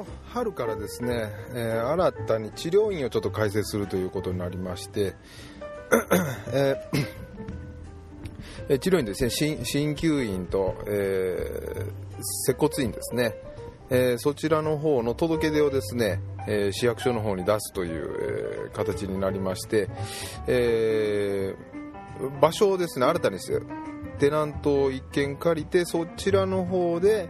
の春からですね、えー、新たに治療院をちょっと開設するということになりまして、えー、治療院ですね鍼灸院と、え、接骨院ですね、え、そちらの方の届け出をですね、え、市役所の方に出すという、え、形になりまして、えー、場所をですね新たにしてテナントを1軒借りてそちらの方で、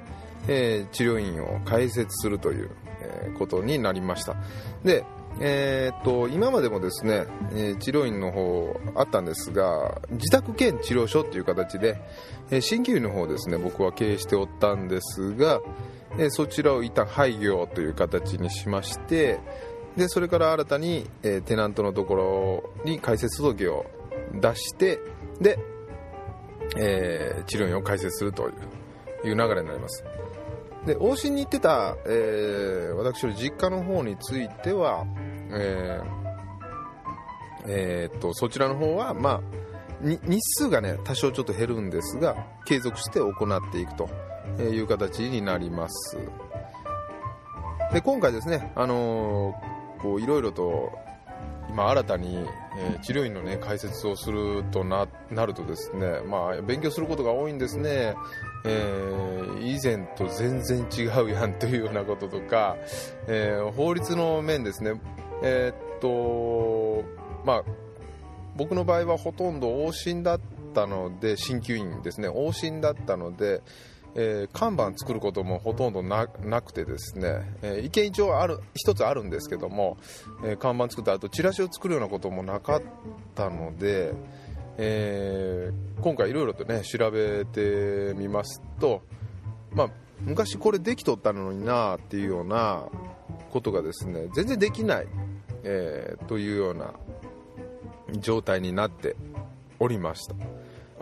えー、治療院を開設するという、えー、ことになりました。で、えー、っと今までもですね、えー、治療院の方あったんですが自宅兼治療所という形で、えー、鍼灸院の方ですね僕は経営しておったんですが、えー、そちらを一旦廃業という形にしましてでそれから新たに、えー、テナントのところに開設届を出してでえー、治療院を開設するという流れになります。で往診に行ってた、えー、私の実家の方については、えーえー、っとそちらの方は、まあ、日数がね多少ちょっと減るんですが継続して行っていくという形になります。で今回ですね、あのー、こういろいろと今新たに、え、治療院のね開設をするとななるとですねまあ勉強することが多いんですね、えー、以前と全然違うやんというようなこととか、えー、法律の面ですね。えー、っとまあ僕の場合はほとんど往診だったので鍼灸院ですね。往診だったので、えー、看板作ることもほとんどなくてですね、えー、意見一応ある一つあるんですけども、えー、看板作った後チラシを作るようなこともなかったので、え今回いろいろとね調べてみますと、まあ、昔これできとったのになっていうようなことがですね全然できない、えというような状態になっておりました。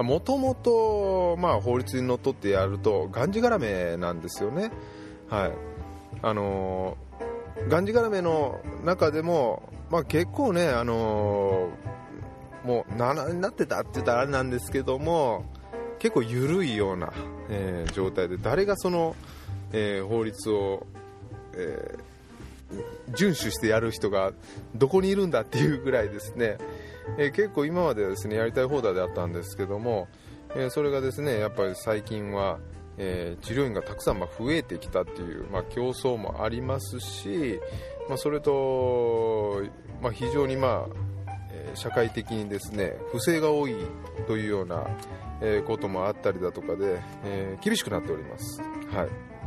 もともと、法律にのっとってやるとがんじがらめなんですよね。はいあのがんじがらめの中でも、まあ、結構ね、あのもう7になってたって言ったらあれなんですけども結構緩いような、えー、状態で誰がその、えー、法律を、えー、遵守してやる人がどこにいるんだっていうぐらいですね、えー、結構今まではですねやりたい放題であったんですけども、えー、それがですねやっぱり最近は、えー、治療院がたくさんま増えてきたっていう、まあ、競争もありますし、まあ、それと、まあ、非常に、まあ社会的にですね不正が多いというような、えこともあったりだとかで、え厳しくなっております。はい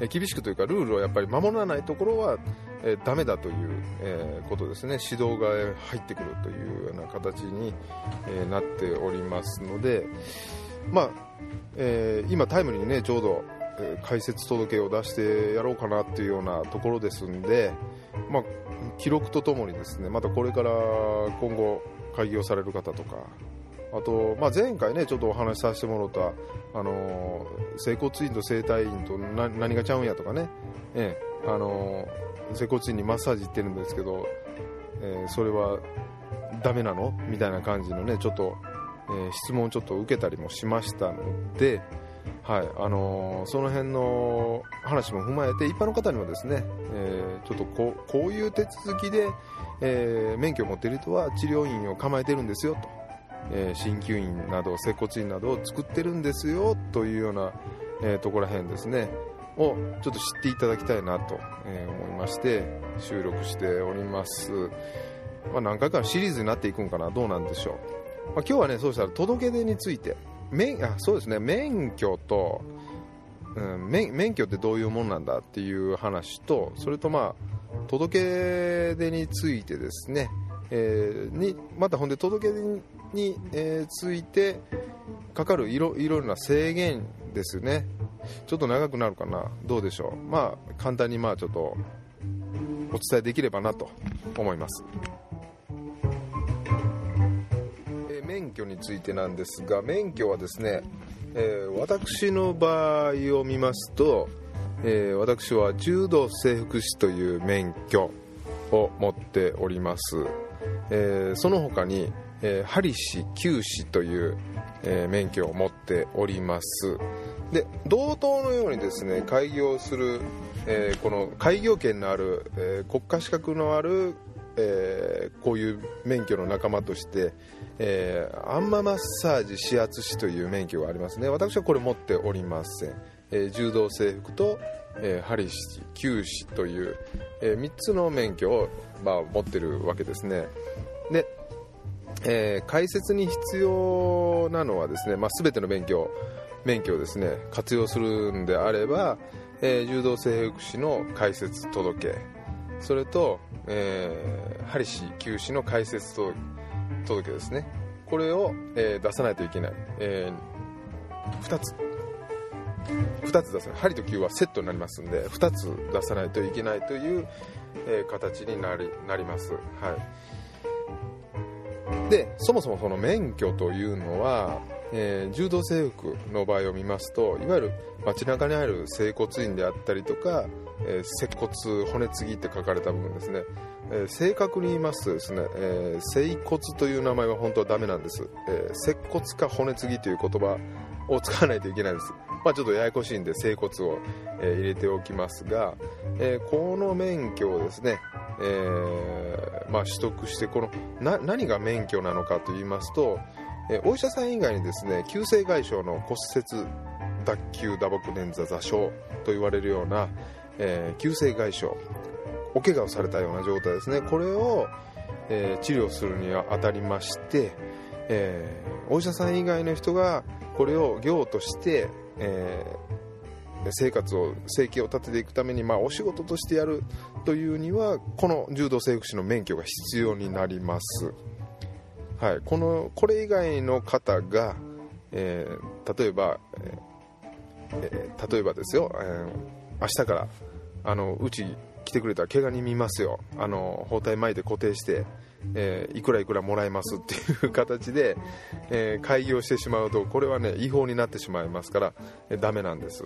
え厳しくというかルールをやっぱり守らないところは、えー、ダメだという、え、ことですね指導が入ってくるというような形に、え、なっておりますので、まあえー、今タイムリーにねちょうど、解説届を出してやろうかなっていうようなところですんで、まあ、記録とともにですねまたこれから今後開業される方とかあと、まあ、前回ねちょっとお話しさせてもらったあの整骨院と整体院と何がちゃうんやとかね、ええあの整骨院にマッサージ行ってるんですけど、えー、それはダメなの？みたいな感じのねちょっと、えー、質問をちょっと受けたりもしましたので、はいあのー、その辺の話も踏まえて一般の方にもですね、えちょっとこうこういう手続きで、え免許を持っている人は治療院を構えてるんですよと。え鍼灸院など接骨院などを作ってるんですよというような、えところら辺ですねをちょっと知っていただきたいなと、え思いまして収録しております、まあ、何回かのシリーズになっていくんかなどうなんでしょう、まあ、今日はねそうしたら届け出について免あそうですね。免許と、うん、免免許ってどういうもんなんだっていう話とそれとまあ届け出についてですね、えー、にまたほんで届け出に、えー、ついてかかるいろいろな制限ですね。ちょっと長くなるかな。どうでしょう。まあ簡単にまあちょっとお伝えできればなと思います、免許についてなんですが免許はですね、えー、私の場合を見ますと、えー、私は柔道整復師という免許を持っております、えその他にえー、針師九師という、えー、免許を持っております。で同等のようにですね開業する、えー、この開業権のある、え国家資格のあるえー、こういう免許の仲間として、えー、アンママッサージ指圧師という免許がありますね。私はこれ持っておりません、えー、柔道整復と、えー、針師球師という、えー、3つの免許を、まあ、持ってるわけですね。で、えー、解説に必要なのはですね、まあ、全ての勉強免許をですね活用するんであれば、えー、柔道整復師の解説届それと、えー、ハリシ旧氏の解説届ですね。これを、えー、出さないといけない、えー、2つ。2つ出さない。針と球はセットになりますんで2つ出さないといけないという、えー、形になりなります、はい、でそもそもその免許というのは、えー、柔道制服の場合を見ますといわゆる街中にある整骨院であったりとかえー、接骨骨継ぎって書かれた部分ですね、えー、正確に言いますとですね、えー、整骨という名前は本当はダメなんです、えー、接骨か骨継ぎという言葉を使わないといけないです、まあ、ちょっとややこしいんで整骨を、え入れておきますが、えこの免許をですね、えまあ、取得してこのな何が免許なのかと言いますと、お医者さん以外にですね急性外傷の骨折脱臼打撲捻挫座礁と言われるような、えー、急性外傷お怪我をされたような状態ですね。これを、えー、治療するにあたりまして、えー、お医者さん以外の人がこれを業として、え生活を生計を立てていくために、まあ、お仕事としてやるというにはこの柔道整復師の免許が必要になります、はい、このこれ以外の方が、え例えば、ええ例えばですよ、え明日からあのうち来てくれたら怪我人見ますよ。あの包帯巻いて固定して、えー、いくらいくらもらえますっていう形で、えー、開業してしまうとこれはね違法になってしまいますから、えー、ダメなんです、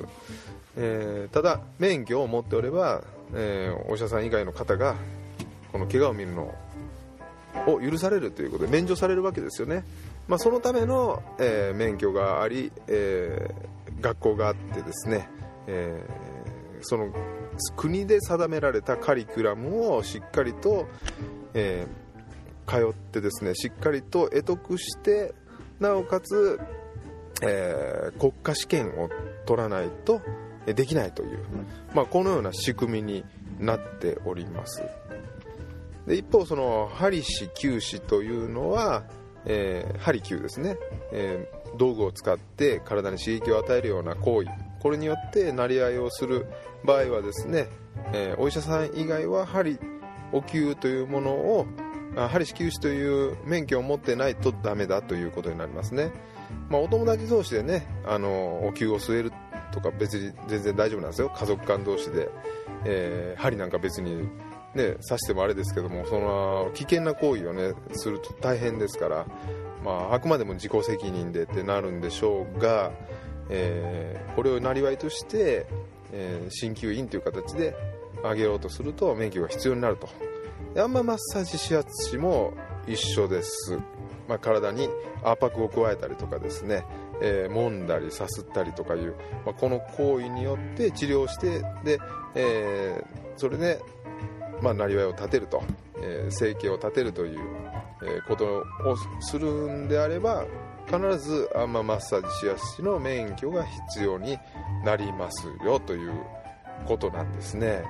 えー、ただ免許を持っておれば、えー、お医者さん以外の方がこの怪我を見るのを許されるということで免除されるわけですよね、まあ、そのための、えー、免許があり、えー、学校があってですね、えーその国で定められたカリキュラムをしっかりと、えー、通ってですねしっかりと得得してなおかつ、えー、国家試験を取らないとできないという、まあ、このような仕組みになっております。で一方その針師球師というのは、えー、針球ですね、え、道具を使って体に刺激を与えるような行為。これによってなり合いをする場合はですね、えー、お医者さん以外は針お灸というものを針支給士という免許を持ってないとダメだということになりますね、まあ、お友達同士でねあのお灸を据えるとか別に全然大丈夫なんですよ。家族間同士で、えー、針なんか別にね刺してもあれですけどもその危険な行為をねすると大変ですから、まあ、あくまでも自己責任でってなるんでしょうが、えー、これをなりわいとして、えー、鍼灸院という形で上げようとすると免許が必要になると。であんまマッサージ指圧師も一緒です、まあ、体に圧迫を加えたりとかですね、えー、揉んだりさすったりとかいう、まあ、この行為によって治療してで、えー、それで、まあ、なりわいを立てると、え、生計を立てるという、えことをするんであれば必ずアンママッサージ師や師の免許が必要になりますよということなんですね。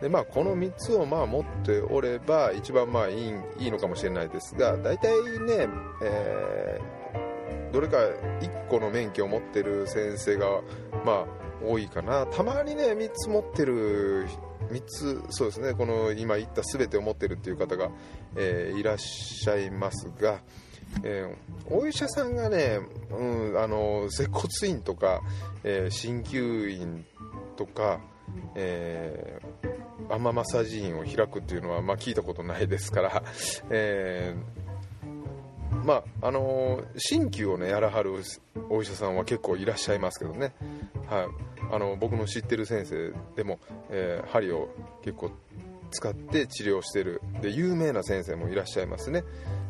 で、まあ、この3つをまあ持っておれば一番まあいいいいのかもしれないですが大体ね、えー、どれか1個の免許を持ってる先生がまあ多いかな。たまにね3つ持ってる3つそうですねこの今言った全てを持ってるっていう方が、えー、いらっしゃいますがえー、お医者さんがね、うん、あの接骨院とか鍼、灸院とか、えー、アママッサージ院を開くっていうのは、まあ、聞いたことないですから、えー、まああの鍼灸をねやらはるお医者さんは結構いらっしゃいますけどね、はい、あの僕の知ってる先生でも、えー、針を結構使って治療してる。で有名な先生もいらっしゃいますね、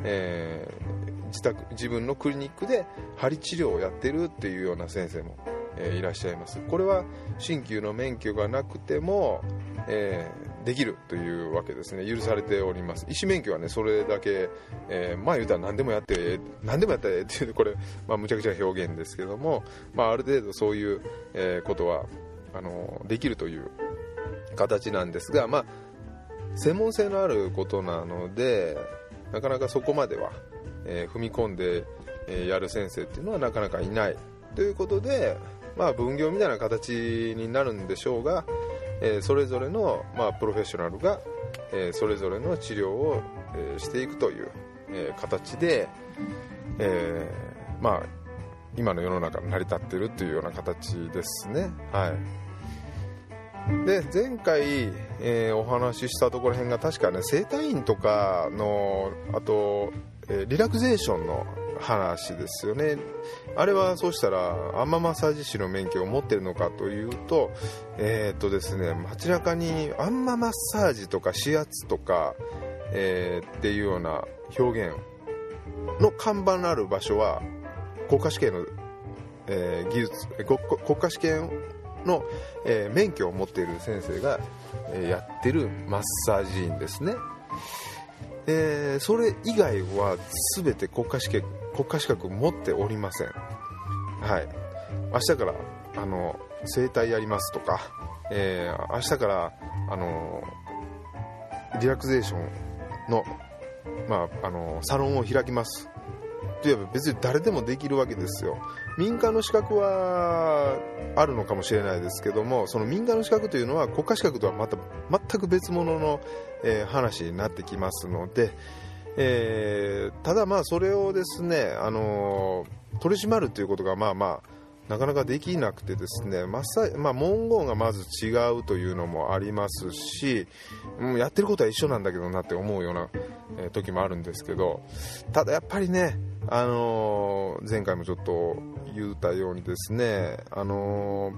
えー自宅自分のクリニックで針治療をやってるっていうような先生も、え、いらっしゃいます。これは鍼灸の免許がなくても、えー、できるというわけですね。許されております。医師免許はねそれだけ、えー、まあ言うたら何でもやって何でもやったらええっていうこれ、まあ、むちゃくちゃ表現ですけども、まあ、ある程度そういう、えー、ことはあのできるという形なんですがまあ専門性のあることなのでなかなかそこまでは、えー、踏み込んで、え、やる先生っていうのはなかなかいない。ということで、まあ、分業みたいな形になるんでしょうが、えー、それぞれの、まあ、プロフェッショナルが、えそれぞれの治療を、えしていくという、え形で、えまあ、今の世の中成り立っているというような形ですね。はいで前回、え、お話ししたところ辺が確かね整体院とかのあと、え、リラクゼーションの話ですよね。あれはそうしたらアンママッサージ師の免許を持ってるのかというとえー、っとですね街中にアンママッサージとか指圧とか、えー、っていうような表現の看板のある場所は国家試験の、えー、技術国家試験の、えー、免許を持っている先生が、えー、やってるマッサージ院ですね、えー、それ以外は全て国家試験国家資格持っておりません。はい。明日からあの整体やりますとか、えー、明日からあのリラクゼーションの,、まあ、あのサロンを開きます。といえば別に誰でもできるわけですよ。民間の資格はあるのかもしれないですけどもその民間の資格というのは国家資格とはまた全く別物の、えー、話になってきますので、えー、ただまあそれをですね、あのー、取り締まるということがまあまあなかなかできなくてですね、まあ、まあ、文言がまず違うというのもありますし、うん、やってることは一緒なんだけどなって思うような、時もあるんですけどただやっぱりね、あのー、前回もちょっと言ったようにですね、あの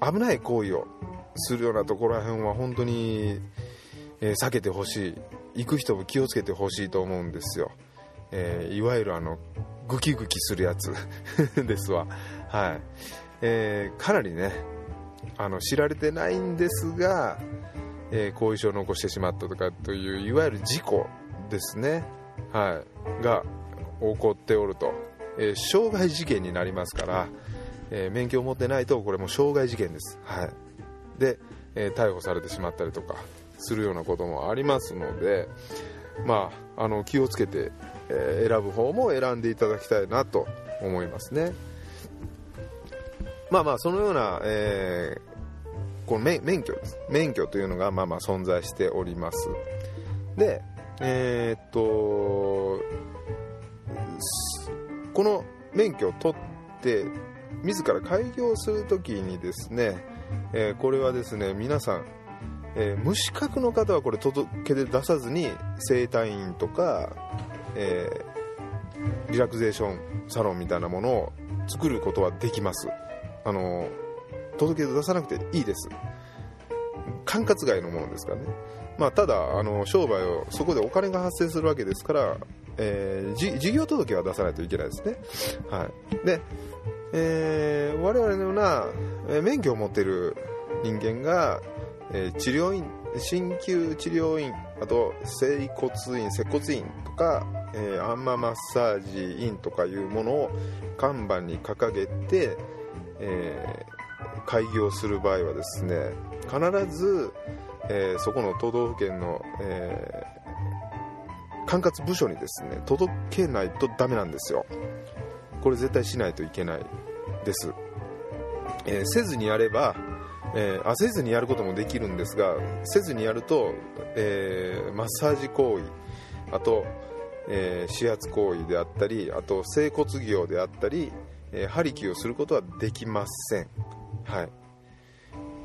ー、危ない行為をするようなところら辺は本当に、避けてほしい。行く人も気をつけてほしいと思うんですよ、えいわゆるあのグキグキするやつ ですわ。はい、えー、かなりねあの知られてないんですが、えー、後遺症を残してしまったとかといういわゆる事故ですね、はい、が起こっておると、えー、傷害事件になりますから、えー、免許を持ってないとこれも傷害事件です、はい、で、え逮捕されてしまったりとか。するようなこともありますので、まあ、あの気をつけて、え選ぶ方も選んでいただきたいなと思いますね。まあまあそのような、えー、この免許です免許というのがまあまあ存在しておりますでえー、っとこの免許を取って自ら開業するときにですね、えー、これはですね皆さん、えー、無資格の方はこれ届け出出さずに整体院とか、えー、リラクゼーションサロンみたいなものを作ることはできます。あの届け出出さなくていいです。管轄外のものですからね、まあ、ただあの商売をそこでお金が発生するわけですから、えー、事業届は出さないといけないですね、はい、で、えー、我々のような、え免許を持っている人間が、え、治療院鍼灸治療院あと整骨院接骨院とか、えー、アンママッサージ院とかいうものを看板に掲げてえー、開業する場合はですね必ず、えー、そこの都道府県の、え、管轄部署にですね届けないとダメなんですよ。これ絶対しないといけないです、えせずにやればえー、あせずにやることもできるんですがせずにやると、えー、マッサージ行為あと、えー、指圧行為であったりあと整骨業であったり、えー、針をすることはできません。はい。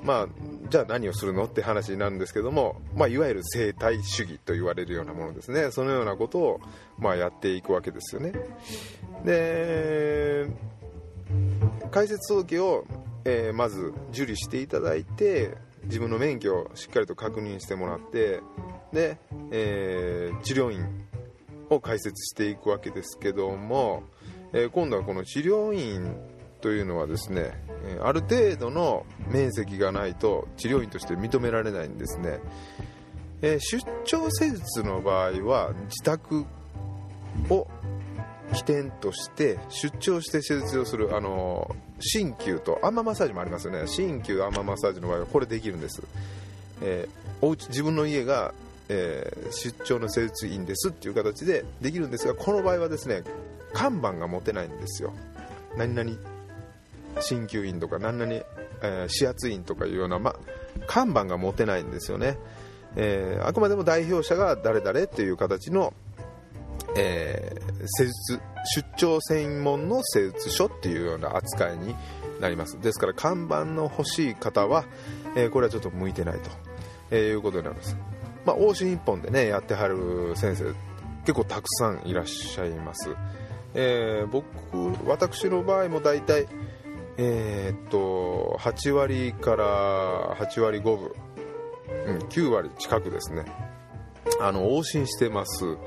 まあ、じゃあ何をするのって話になるんですけども、まあ、いわゆる生態主義と言われるようなものですね。そのようなことを、まあ、やっていくわけですよね。で、解説登記を、えー、まず受理していただいて、自分の免許をしっかりと確認してもらって、で、えー、治療院を解説していくわけですけども、えー、今度はこの治療院というのはですねある程度の面積がないと治療院として認められないんですね、え、出張施術の場合は自宅を起点として出張して施術をするあの鍼灸とアンママッサージもありますよね。鍼灸アンママッサージの場合はこれできるんです、えー、おうち自分の家が、えー、出張の施術院ですっていう形でできるんですがこの場合はですね看板が持てないんですよ。何々鍼灸院とか何々、えー、指圧院とかいうような、ま、看板が持てないんですよね、えー、あくまでも代表者が誰々っていう形のえー、施術出張専門の施術所っていうような扱いになります。ですから看板の欲しい方は、えー、これはちょっと向いてないと、えー、いうことになります、まあ、往診一本でねやってはる先生結構たくさんいらっしゃいます、えー、僕私の場合も大体えー、っと8割から8割5分、うん、9割近くですね。あの往診してます。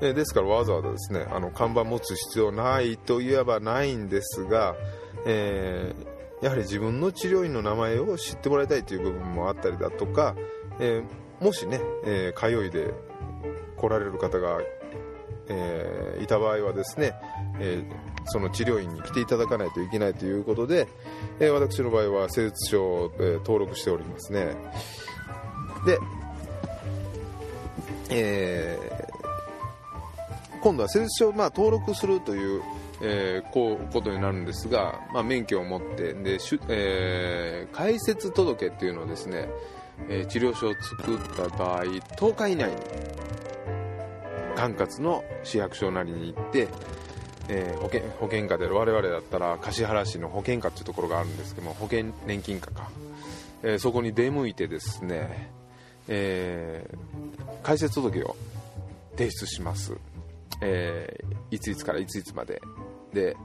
えですからわざわざですねあの看板持つ必要ないといえばないんですが、えー、やはり自分の治療院の名前を知ってもらいたいという部分もあったりだとか、えー、もしね、えー、通いで来られる方が、えいた場合はですね、えその治療院に来ていただかないといけないということで、え私の場合は施術書を、え登録しておりますね。で、え今度は施術書をまあ登録するという、えー、こうことになるんですが、まあ、免許を持ってでし、えー、開設届っていうのをですね、えー、治療所を作った場合10日以内に管轄の市役所なりに行って、えー、保険保険課で我々だったら橿原市の保険課っていうところがあるんですけども保険年金課か、えー、そこに出向いてですね、えー、開設届を提出します。えー、いついつからいついつまで。で、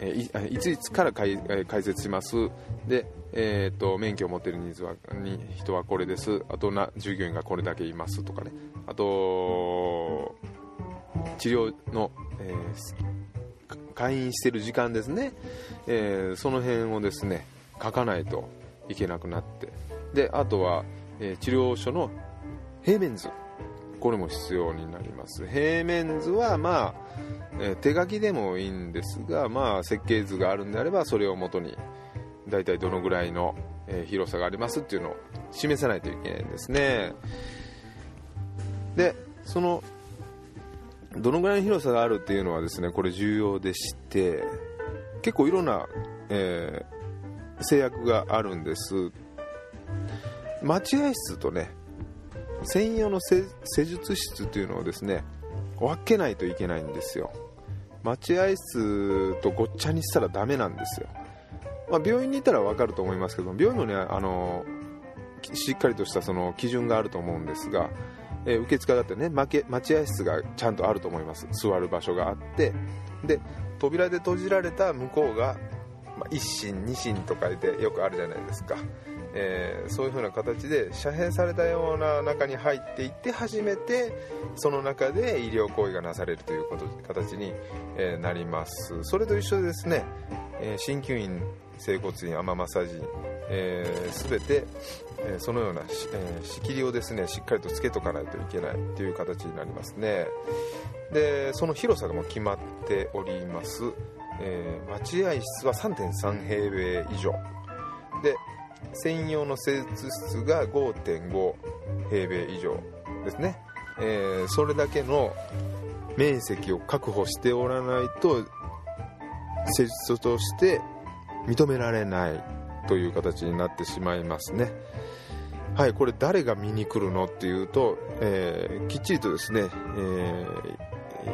えー、いついつから解解説します。で、えーと、免許を持っている人数はに人はこれです。あとな従業員がこれだけいますとかね。あと治療の、えー、会員している時間ですね、えー、その辺をですね書かないといけなくなって。であとは、えー、治療所の平面図。これも必要になります。平面図はまあ、えー、手書きでもいいんですがまあ設計図があるんであればそれをもとに大体どのぐらいの、えー、広さがありますっていうのを示さないといけないんですね。でそのどのぐらいの広さがあるっていうのはですねこれ重要でして結構いろんな、えー、制約があるんです。待合室とね専用の施術室というのをですね分けないといけないんですよ。待合室とごっちゃにしたらダメなんですよ、まあ、病院にいたら分かると思いますけど病院もねあのしっかりとしたその基準があると思うんですが、えー、受付だってね待合室がちゃんとあると思います。座る場所があって。で扉で閉じられた向こうが、まあ、一心二心と書いてよくあるじゃないですか。えー、そういう風な形で遮蔽されたような中に入っていって初めてその中で医療行為がなされるということ形に、えー、なります。それと一緒ですね鍼、灸院整骨院アママッサージ院、えー、全て、え、そのような、え、仕切りをですねしっかりとつけとかないといけないという形になりますね。でその広さがも決まっております、え、待合室は3.3平米以上。で専用の施術室が5.5平米以上ですね、えー、それだけの面積を確保しておらないと施術として認められないという形になってしまいますね。はいこれ誰が見に来るのっていうと、えー、きっちりとですね、え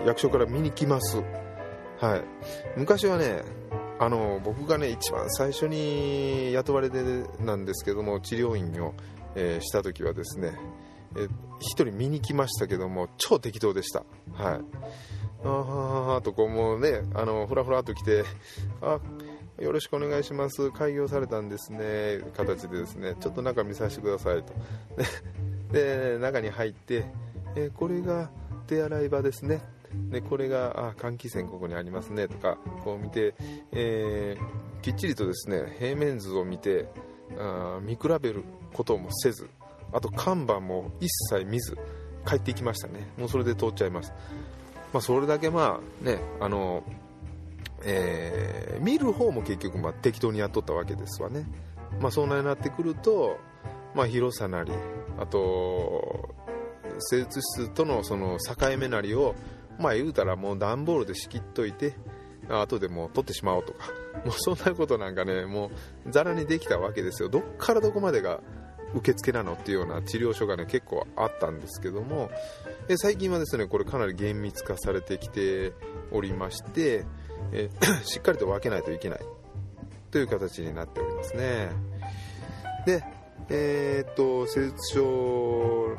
ー、役所から見に来ます。はい。昔はねあの僕がね一番最初に雇われてなんですけども治療院を、えー、した時はですね、えー、1人見に来ましたけども超適当でした。はい。あはあとこうもうねあのふらふらと来てあよろしくお願いします。開業されたんですね。形でですねちょっと中見させてくださいと。で中に入って、えー、これが手洗い場ですね。でこれがあ換気扇ここにありますねとかこう見て、えー、きっちりとですね平面図を見てあ見比べることもせずあと看板も一切見ず帰っていきましたね。もうそれで通っちゃいます、まあ、それだけまあねあのえー、見る方も結局ま適当にやっとったわけですわね、まあ、そんなになってくると、まあ、広さなりあと施術室とのその境目なりをまあ言うたらもう段ボールで仕切っといて後でもう取ってしまおうとか。もうそんなことなんかねもうざらにできたわけですよ。どっからどこまでが受付なのっていうような治療所がね結構あったんですけども。え最近はですねこれかなり厳密化されてきておりましてえ しっかりと分けないといけない。という形になっておりますね。でえー、っと施術所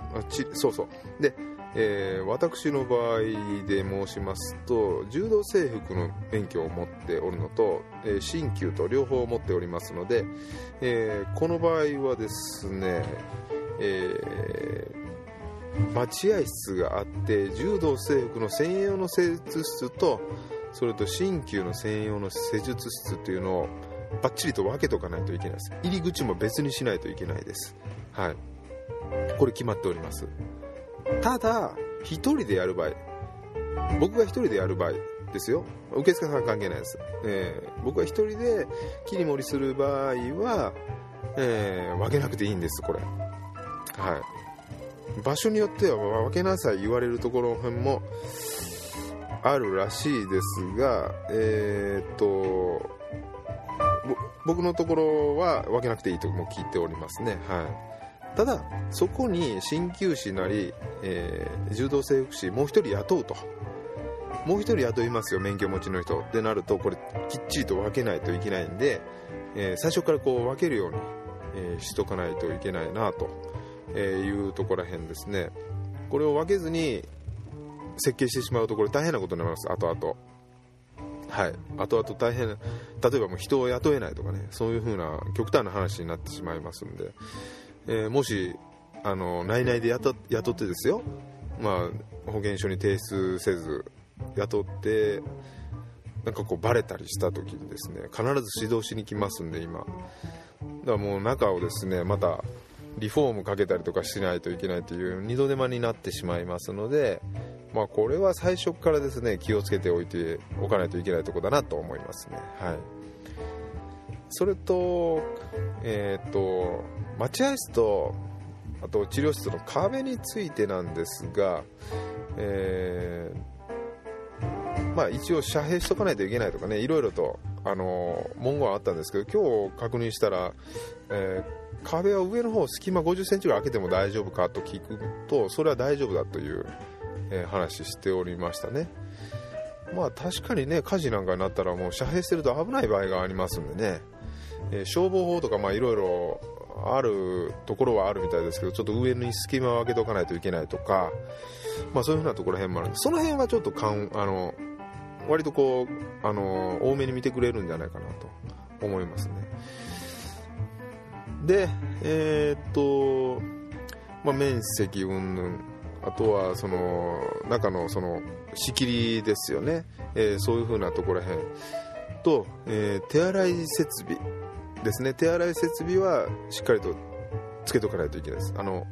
そうそう。でえー、私の場合で申しますと柔道整復の免許を持っておるのと、えー、鍼灸と両方持っておりますので、えー、この場合はですね、え待合室があって柔道整復の専用の施術室とそれと鍼灸の専用の施術室というのをバッチリと分けとかないといけないです。入り口も別にしないといけないです。はい。これ決まっております。ただ1人でやる場合僕が1人でやる場合ですよ。受付さん関係ないです、えー、僕が1人で切り盛りする場合は、えー、分けなくていいんですこれ。はい。場所によっては分けなさい言われるところもあるらしいですがえー、っと僕のところは分けなくていいとも聞いておりますね。はい。ただそこに鍼灸師なり、えー、柔道整復師もう1人雇うと。もう1人雇いますよ免許持ちの人。ってなるとこれきっちりと分けないといけないんで、えー、最初からこう分けるように、えー、しとかないといけないなというところらへんですね。これを分けずに設計してしまうとこれ大変なことになります。後々。はい。後々大変例えばもう人を雇えないとかねそういう風な極端な話になってしまいますんで。えー、もしあの内々で雇雇ってですよ、まあ、保険証に提出せず雇ってなんかこうバレたりした時にですね必ず指導しに来ますんで今。だからもう中をですねまたリフォームかけたりとかしないといけないという二度手間になってしまいますので、まあ、これは最初からですね気をつけておいておかないといけないところだなと思いますね。はい。それと,、えーと、待合室とあと治療室の壁についてなんですが、えー、まあ、一応遮蔽しとかないといけないとかねいろいろとあの文言はあったんですけど今日確認したら、えー、壁は上の方隙間5 0センチぐらい開けても大丈夫かと聞くとそれは大丈夫だという、えー、話しておりましたね。まあ確かにね火事なんかになったらもう遮蔽してると危ない場合がありますんでねえ、消防法とかいろいろあるところはあるみたいですけどちょっと上に隙間を空けておかないといけないとか、まあ、そういうふうなところら辺もあるんでその辺はちょっとかんあの割とこうあの多めに見てくれるんじゃないかなと思いますね。でえー、っと、まあ、面積云々。あとはその中のその仕切りですよね、えー、そういうふうなところら辺。と、えー、手洗い設備。ですね。手洗い設備はしっかりとつけとかないといけないです。あの、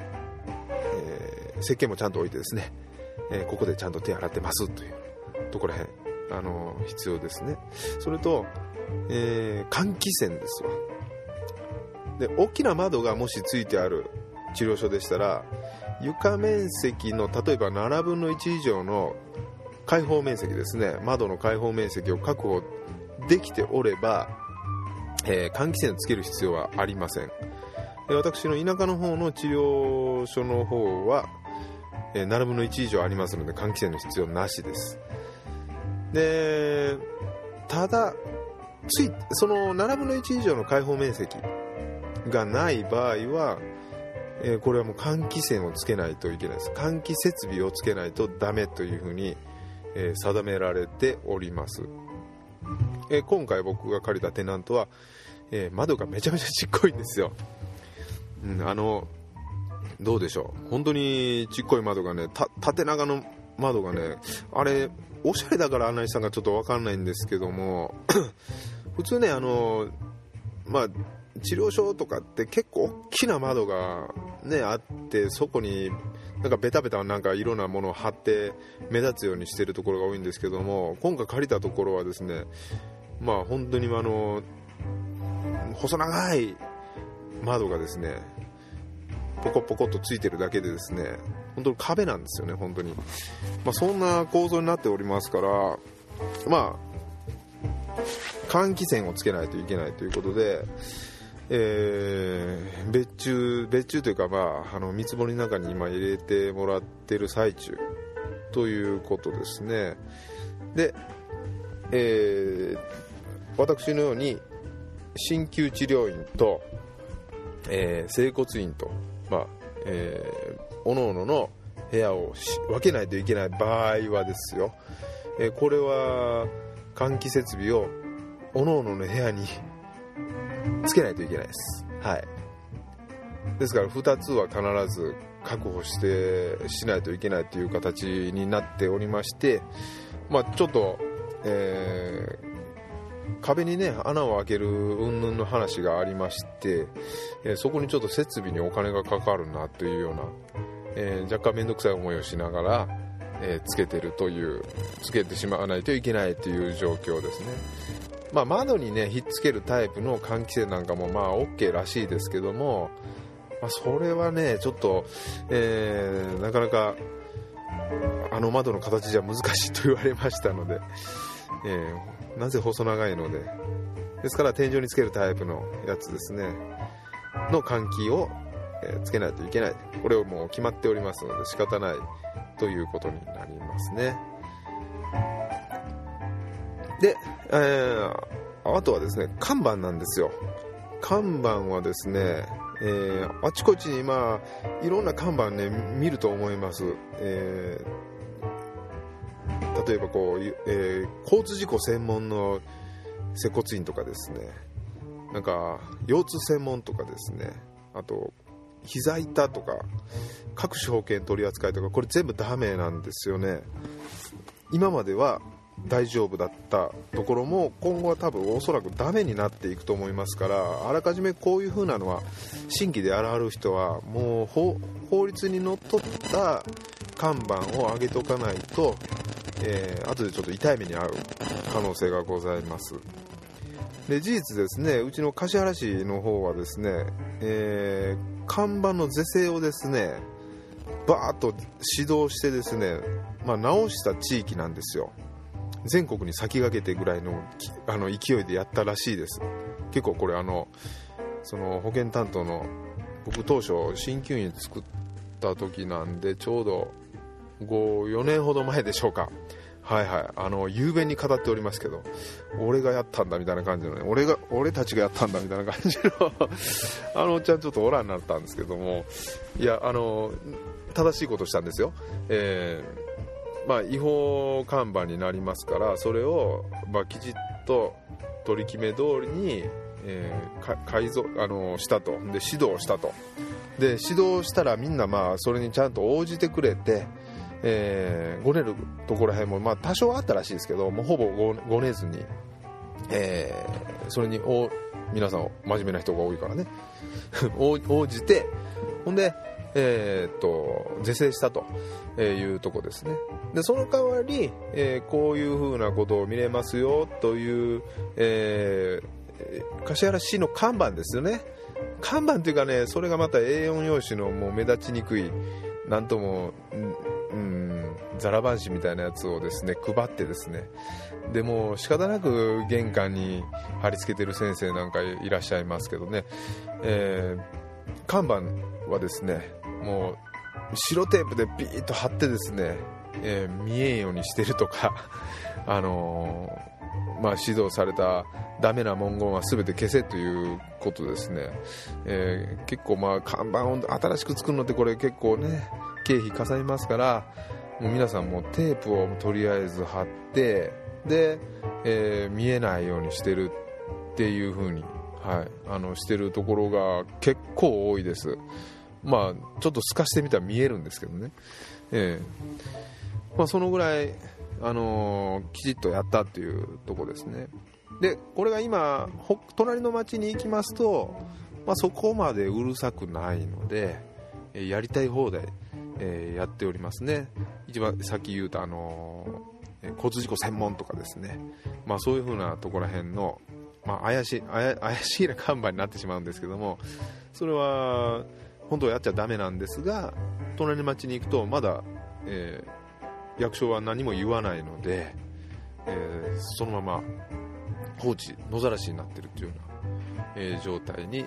えー、石鹸もちゃんと置いてですね、えー、ここでちゃんと手洗ってますというところへんあの必要ですね。それと、えー、換気扇ですわ。で大きな窓がもしついてある治療所でしたら床面積の例えば7分の1以上の開放面積ですね。窓の開放面積を確保できておればえー、換気扇をつける必要はありません。私の田舎の方の治療所の方は、えー、7分の1以上ありますので換気扇の必要なしです。でただついその7分の1以上の開放面積がない場合は、えー、これはもう換気扇をつけないといけないです。換気設備をつけないとダメというふうに、えー、定められております。えー、今回僕が借りたテナントは、えー、窓がめちゃめちゃちっこいんですよ、うん、あのどうでしょう。本当にちっこい窓がね縦長の窓がねあれおしゃれだから案内したんかちょっと分かんないんですけども 普通ねあのまあ治療所とかって結構大きな窓がねあってそこになんかベタベタなんかいろんなものを貼って目立つようにしてるところが多いんですけども今回借りたところはですねまあ本当にあの細長い窓がですねポコポコとついてるだけでですね本当に壁なんですよね本当に、まあ、そんな構造になっておりますからまあ換気扇をつけないといけないということでえー、別注別注というか、まあ、あの見積もりの中に今入れてもらってる最中ということですね。で、えー、私のように鍼灸治療院と、えー、整骨院と、まあえー、おのおのの部屋を分けないといけない場合はですよ、え、これは換気設備をおのおのの部屋につけないといけないです。はい。ですから2つは必ず確保してしないといけないという形になっておりまして、まあ、ちょっと、えー、壁にね穴を開ける云々の話がありまして、えー、そこにちょっと設備にお金がかかるなというような、えー、若干面倒くさい思いをしながら、えつけてるというつけてしまわないといけないという状況ですねまあ、窓にねひっつけるタイプの換気扇なんかもまあ OK らしいですけども、まあ、それはねちょっと、えー、なかなかあの窓の形じゃ難しいと言われましたので、えー、なぜ細長いので。ですから天井につけるタイプのやつですね。の換気を、え、つけないといけない。これをもう決まっておりますので仕方ないということになりますね。でえー、あとはですね看板なんですよ。看板はですね、えー、あちこちにまあいろんな看板ね見ると思います、えー、例えばこう、えー、交通事故専門の接骨院とかですね。なんか腰痛専門とかですね。あと膝痛とか各種保険取り扱いとかこれ全部ダメなんですよね。今までは大丈夫だったところも今後は多分おそらくダメになっていくと思いますからあらかじめこういう風なのは新規である人はもう法律にのっとった看板を上げておかないと、えー、後でちょっと痛い目に遭う可能性がございます。で事実ですねうちの橿原市の方はですね、えー、看板の是正をですねバーッと指導してですね、まあ、直した地域なんですよ。全国に先駆けてぐらいのあの勢いでやったらしいです。結構これあのその保険担当の僕当初鍼灸院作った時なんでちょうど54年ほど前でしょうか。はいはい。あの雄弁に語っておりますけど俺がやったんだみたいな感じのね。俺が俺たちがやったんだみたいな感じの あのおっちゃんちょっとオラになったんですけども。いやあの正しいことしたんですよ。えーまあ、違法看板になりますからそれを、まあ、きちっと取り決め通りに、えー、改造あのしたと。で指導したと。で指導したらみんなまあそれにちゃんと応じてくれて、えー、ごねるところへんも、まあ、多少あったらしいですけどもうほぼごねずに、えー、それにお皆さん真面目な人が多いからね。応じてほんでえー、っと是正したというとこですね。でその代わり、えー、こういうふうなことを見れますよという、えー、柏原市の看板ですよね。看板というかねそれがまた A4 用紙のもう目立ちにくいなんともうんザラ版紙みたいなやつをですね配ってですね。でも仕方なく玄関に貼り付けてる先生なんかいらっしゃいますけどね、えー、看板はですねもう白テープでビーッと貼ってですね、えー、見えんようにしてるとか、あのー、まあ、指導されたダメな文言は全て消せということですね、えー、結構まあ看板を新しく作るのってこれ結構ね経費かさみますからもう皆さんもテープをとりあえず貼ってで、えー、見えないようにしてるっていう風に、はい、あのしてるところが結構多いです。まあ、ちょっと透かしてみたら見えるんですけどね、えまあ、そのぐらい、あのー、きちっとやったっていうとこですね。でこれが今隣の町に行きますと、まあ、そこまでうるさくないのでやりたい放題、えー、やっておりますね。一番さっき言うた、あのー、交通事故専門とかですね、まあ、そういう風なところら辺の、まあ、怪しい怪しいな看板になってしまうんですけどもそれは本当はやっちゃだめなんですが隣の町に行くとまだ、えー、役所は何も言わないので、えー、そのまま放置野ざらしになってるというような、えー、状態に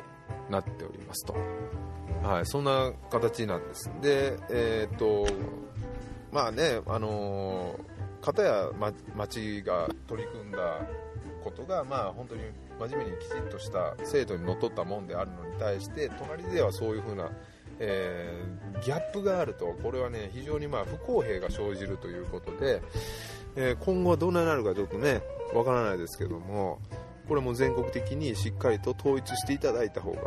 なっておりますと、はい、そんな形なんです。でえっ、とまあねあの片や、町が取り組んだことが、まあ、本当に真面目にきちっとした制度にのっとったもんであるのに対して隣ではそういうふうな、えー、ギャップがあるとこれはね非常にまあ不公平が生じるということで、えー、今後はどうなるかちょっとねわからないですけどもこれも全国的にしっかりと統一していただいた方が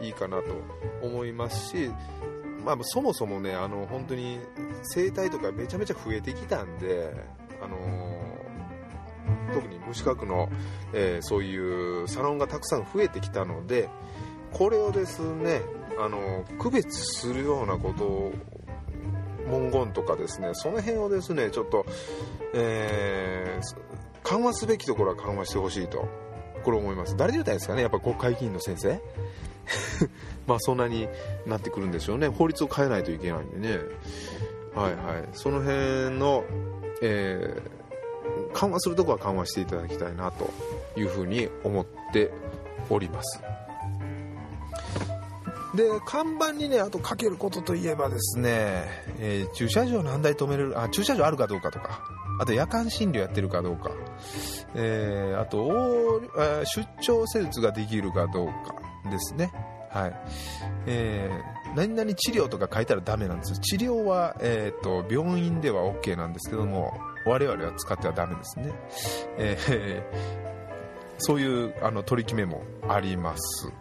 いいかなと思いますし、まあ、そもそもねあの本当に生態とかめちゃめちゃ増えてきたんで、あのー、特に無資格の、えー、そういうサロンがたくさん増えてきたのでこれをですね、あの、区別するようなことを文言とかですねその辺をですねちょっと、えー、緩和すべきところは緩和してほしいとこれ思います。誰で言うたんですかねやっぱ国会議員の先生？まあそんなになってくるんでしょうね。法律を変えないといけないんでね。はいはい。その辺の、えー、緩和するとこは緩和していただきたいなというふうに思っております。で看板にねあとかけることといえばですね、えー、駐車場何台止めれるあ駐車場あるかどうかとかあと夜間診療やってるかどうか、えー、あと出張施術ができるかどうかですね。はい。えー、何々治療とか書いたらダメなんです。治療は、えーと、病院では OK なんですけども我々は使ってはダメですね、えー、そういうあの取り決めもあります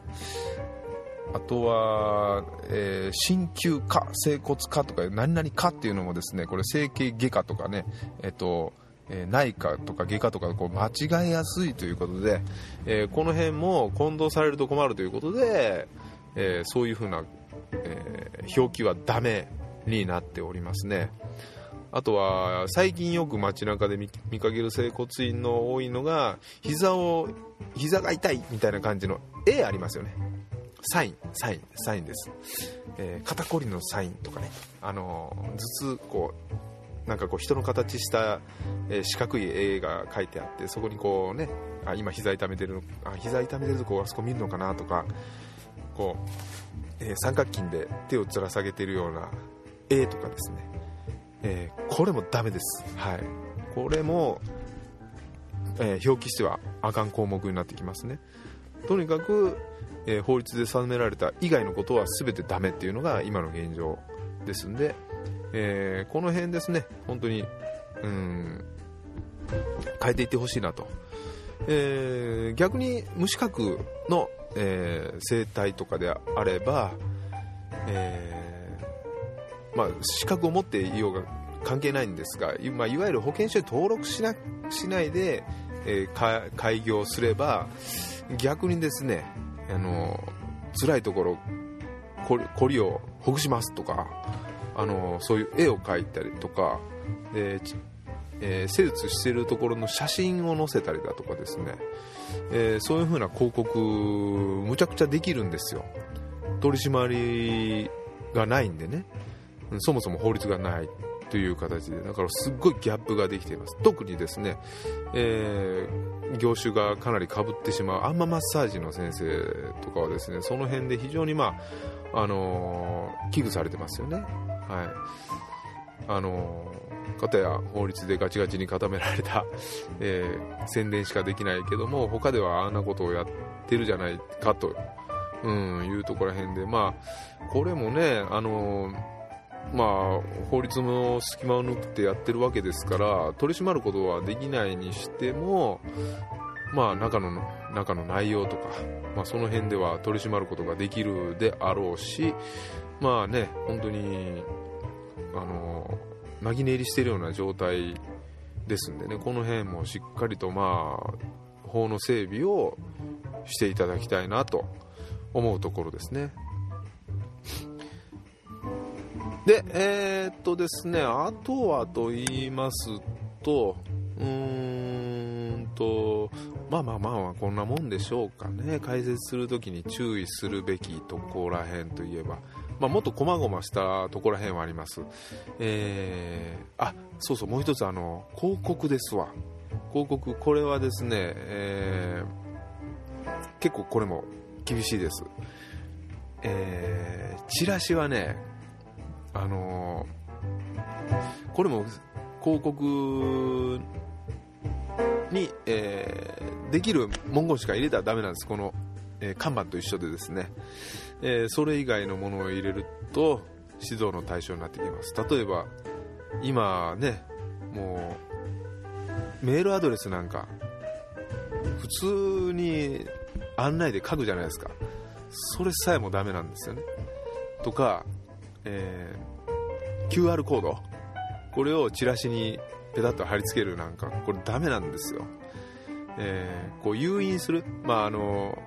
あとは、えー、鍼灸科、整骨科とか何々科っていうのもですね、これ整形外科とかね、えっ、と、えー、内科とか外科とかこう間違えやすいということで、えー、この辺も混同されると困るということで、えー、そういうふうな、え表記はダメになっておりますね。あとは最近よく街中で見かける整骨院の多いのが膝を膝が痛いみたいな感じの絵ありますよね。サイン、サイン、サインです。えー、肩こりのサインとかね、あの、頭痛、こう、なんかこう人の形した、えー、四角い絵が書いてあって、そこにこうね、あ、今膝痛めてる、あ、膝痛めてるとこあそこ見るのかなとか、こう、えー、三角筋で手をつら下げてるような絵とかですね、えー、これもダメです。はい。これも、えー、表記してはあかん項目になってきますね。とにかく、えー、法律で定められた以外のことは全てダメっていうのが今の現状ですんで、え、この辺ですね本当にうん変えていってほしいなと、え、逆に無資格の、えー、生態とかであれば、えー、まあ、資格を持っていようが関係ないんですが、まあ、いわゆる保険証に登録しなしないで、えー、開業すれば逆にですねあの辛いところこりをほぐしますとかあのそういう絵を描いたりとかで、えー、施術しているところの写真を載せたりだとかですね、えー、そういう風な広告むちゃくちゃできるんですよ。取り締まりがないんでね。そもそも法律がないという形でだからすっごいギャップができています。特にですね、えー、業種がかなりかぶってしまうアンママッサージの先生とかはですねその辺で非常にまああのー、危惧されてますよね。はい。あのー、かたや法律でガチガチに固められた、えー、宣伝しかできないけども他ではあんなことをやってるじゃないかと、うん、いうところら辺でまあこれもねあのーまあ、法律の隙間を縫ってやってるわけですから取り締まることはできないにしても、まあ、中の中の内容とか、まあ、その辺では取り締まることができるであろうし、まあね、本当にあの紛れ入りしているような状態ですんでねこの辺もしっかりとまあ法の整備をしていただきたいなと思うところですね。でえー、っとですねあとはと言いますとうーんとまあまあまあまあこんなもんでしょうかね。解説するときに注意するべきところらへんといえばまあ、もっと細々したところらへんはあります、えー、あそうそうもう一つあの広告ですわ。広告これはですね、えー、結構これも厳しいです、えー、チラシはねあのー、これも広告に、えー、できる文言しか入れたらダメなんです。この、えー、看板と一緒でですね、え、それ以外のものを入れると指導の対象になってきます。例えば今ねもうメールアドレスなんか普通に案内で書くじゃないですか。それさえもダメなんですよね。とか、え、QR コード。これをチラシにペタッと貼り付けるなんかこれダメなんですよ、えー、こう誘引する。まああの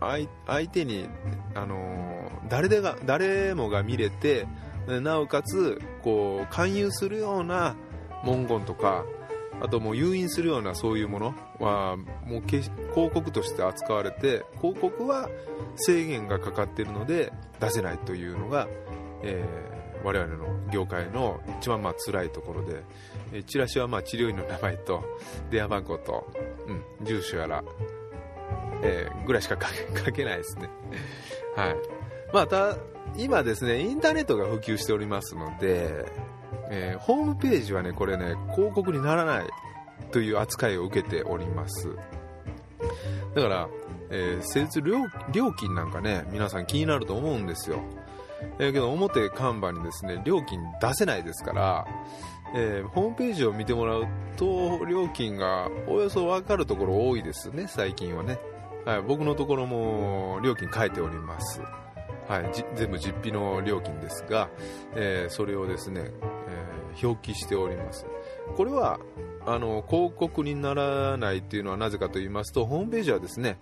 相手に、あの誰でが誰もが見れてなおかつこう勧誘するような文言とかあともう誘引するようなそういうものはもう広告として扱われて広告は制限がかかっているので出せないというのが、えー、我々の業界の一番まあ辛いところで、えチラシはまあ治療院の名前と電話番号と、うん、住所やらえー、ぐらいしか書けないですね。はい。ま、た、今ですね、インターネットが普及しておりますので、えー、ホームページはね、これね、広告にならないという扱いを受けております。だから、えー、施術料料金なんかね、皆さん気になると思うんですよ。えー、けど、表看板にですね、料金出せないですから、えー、ホームページを見てもらうと、料金がおよそわかるところ多いですね、最近はね。はい、僕のところも料金変えております。はい、全部実費の料金ですが、えー、それをですね、えー、表記しております。これはあの広告にならないっていうのはなぜかと言いますと、ホームページはですね、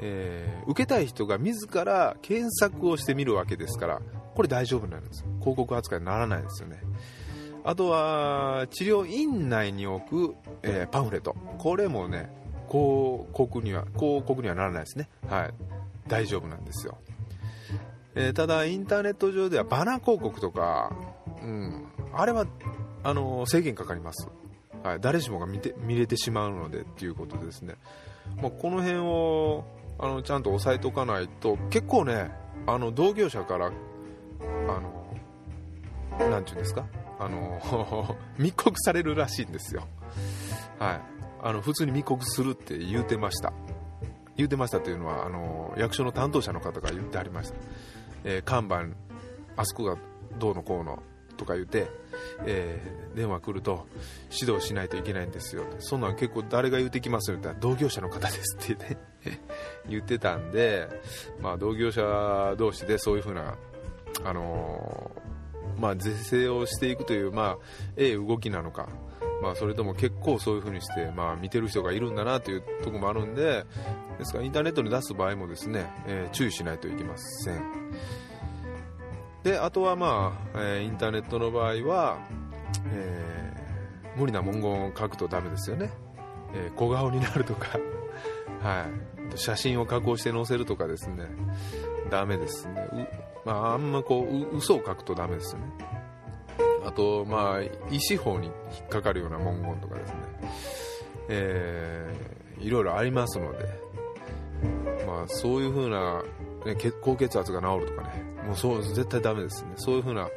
えー、受けたい人が自ら検索をしてみるわけですから、これ大丈夫なんです。広告扱いにならないですよね。あとは、治療院内に置く、えー、パンフレット。これもね、広告には広告にはならないですね、はい、大丈夫なんですよ、えー、ただインターネット上ではバナー広告とか、うん、あれはあの制限かかります、はい、誰しもが見て見れてしまうのでっていうことですね、まあ、この辺をあのちゃんと押さえておかないと結構ねあの同業者からあのなていうんですか？あの 密告されるらしいんですよ。はい。あの普通に密告するって言うてました。言うてましたというのはあの役所の担当者の方が言ってありました、えー、看板あそこがどうのこうの。とか言って、えー、電話来ると指導しないといけないんですよ。そんなん結構誰が言うてきますよって同業者の方ですって言って言ってたんで、まあ、同業者同士でそういうふうな、あのー、まあ、是正をしていくという、まあ、ええ動きなのか。まあ、それとも結構そういう風にして、まあ、見てる人がいるんだなというところもあるんでですからインターネットに出す場合もですね、えー、注意しないといけません。であとは、まあえー、インターネットの場合は、えー、無理な文言を書くとダメですよね、え小顔になるとか、はい、写真を加工して載せるとかですね。ダメですね。まあ、あんまこう嘘を書くとダメですよね。あと、まあ、医師法に引っかかるような文言とかですね、えー、いろいろありますので、まあ、そういう風な、ね、高血圧が治るとかね、もうそう絶対ダメですね。そういう風な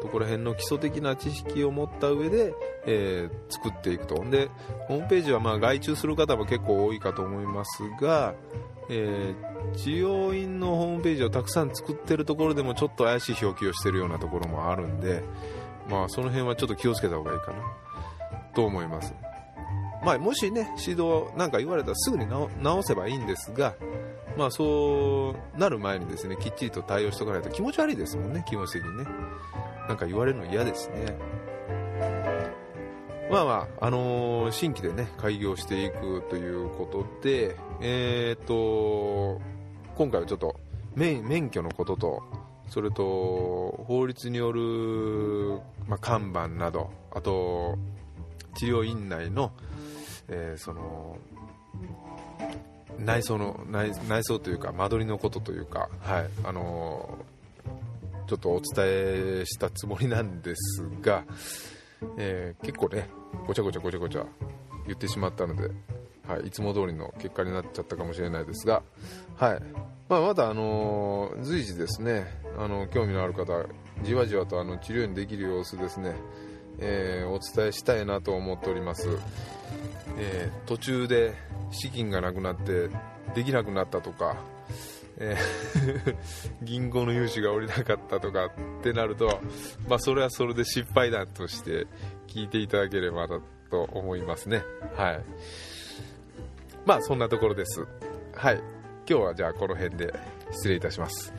ところへんの基礎的な知識を持った上で、えー、作っていくと。で、ホームページはまあ外注する方も結構多いかと思いますが、えー、治療院のホームページをたくさん作ってるところでもちょっと怪しい表記をしてるようなところもあるんで、まあ、その辺はちょっと気をつけた方がいいかなと思います。まあ、もしね、指導なんか言われたらすぐに直せばいいんですが、まあ、そうなる前にですね、きっちりと対応しておかないと気持ち悪いですもんね、気持ち的にね。なんか言われるの嫌ですね。まあまあ、あのー新規でね、開業していくということで、えーっと、今回はちょっと免許のことと、それと法律による、まあ、看板など、あと治療院内の、えーその内装の内内装というか間取りのことというか、はい。あのーちょっとお伝えしたつもりなんですが、えー結構ねごちゃごちゃごちゃごちゃ言ってしまったので、はい、いつも通りの結果になっちゃったかもしれないですが、はい。まあ、まだ、あのー随時ですねあの興味のある方じわじわとあの治療にできる様子ですね、えーお伝えしたいなと思っております、えー途中で資金がなくなってできなくなったとか、えー 銀行の融資が下りなかったとかってなると、まあ、それはそれで失敗談として聞いていただければなと思いますね。はい。まあそんなところです。はい。今日はじゃあこの辺で失礼いたします。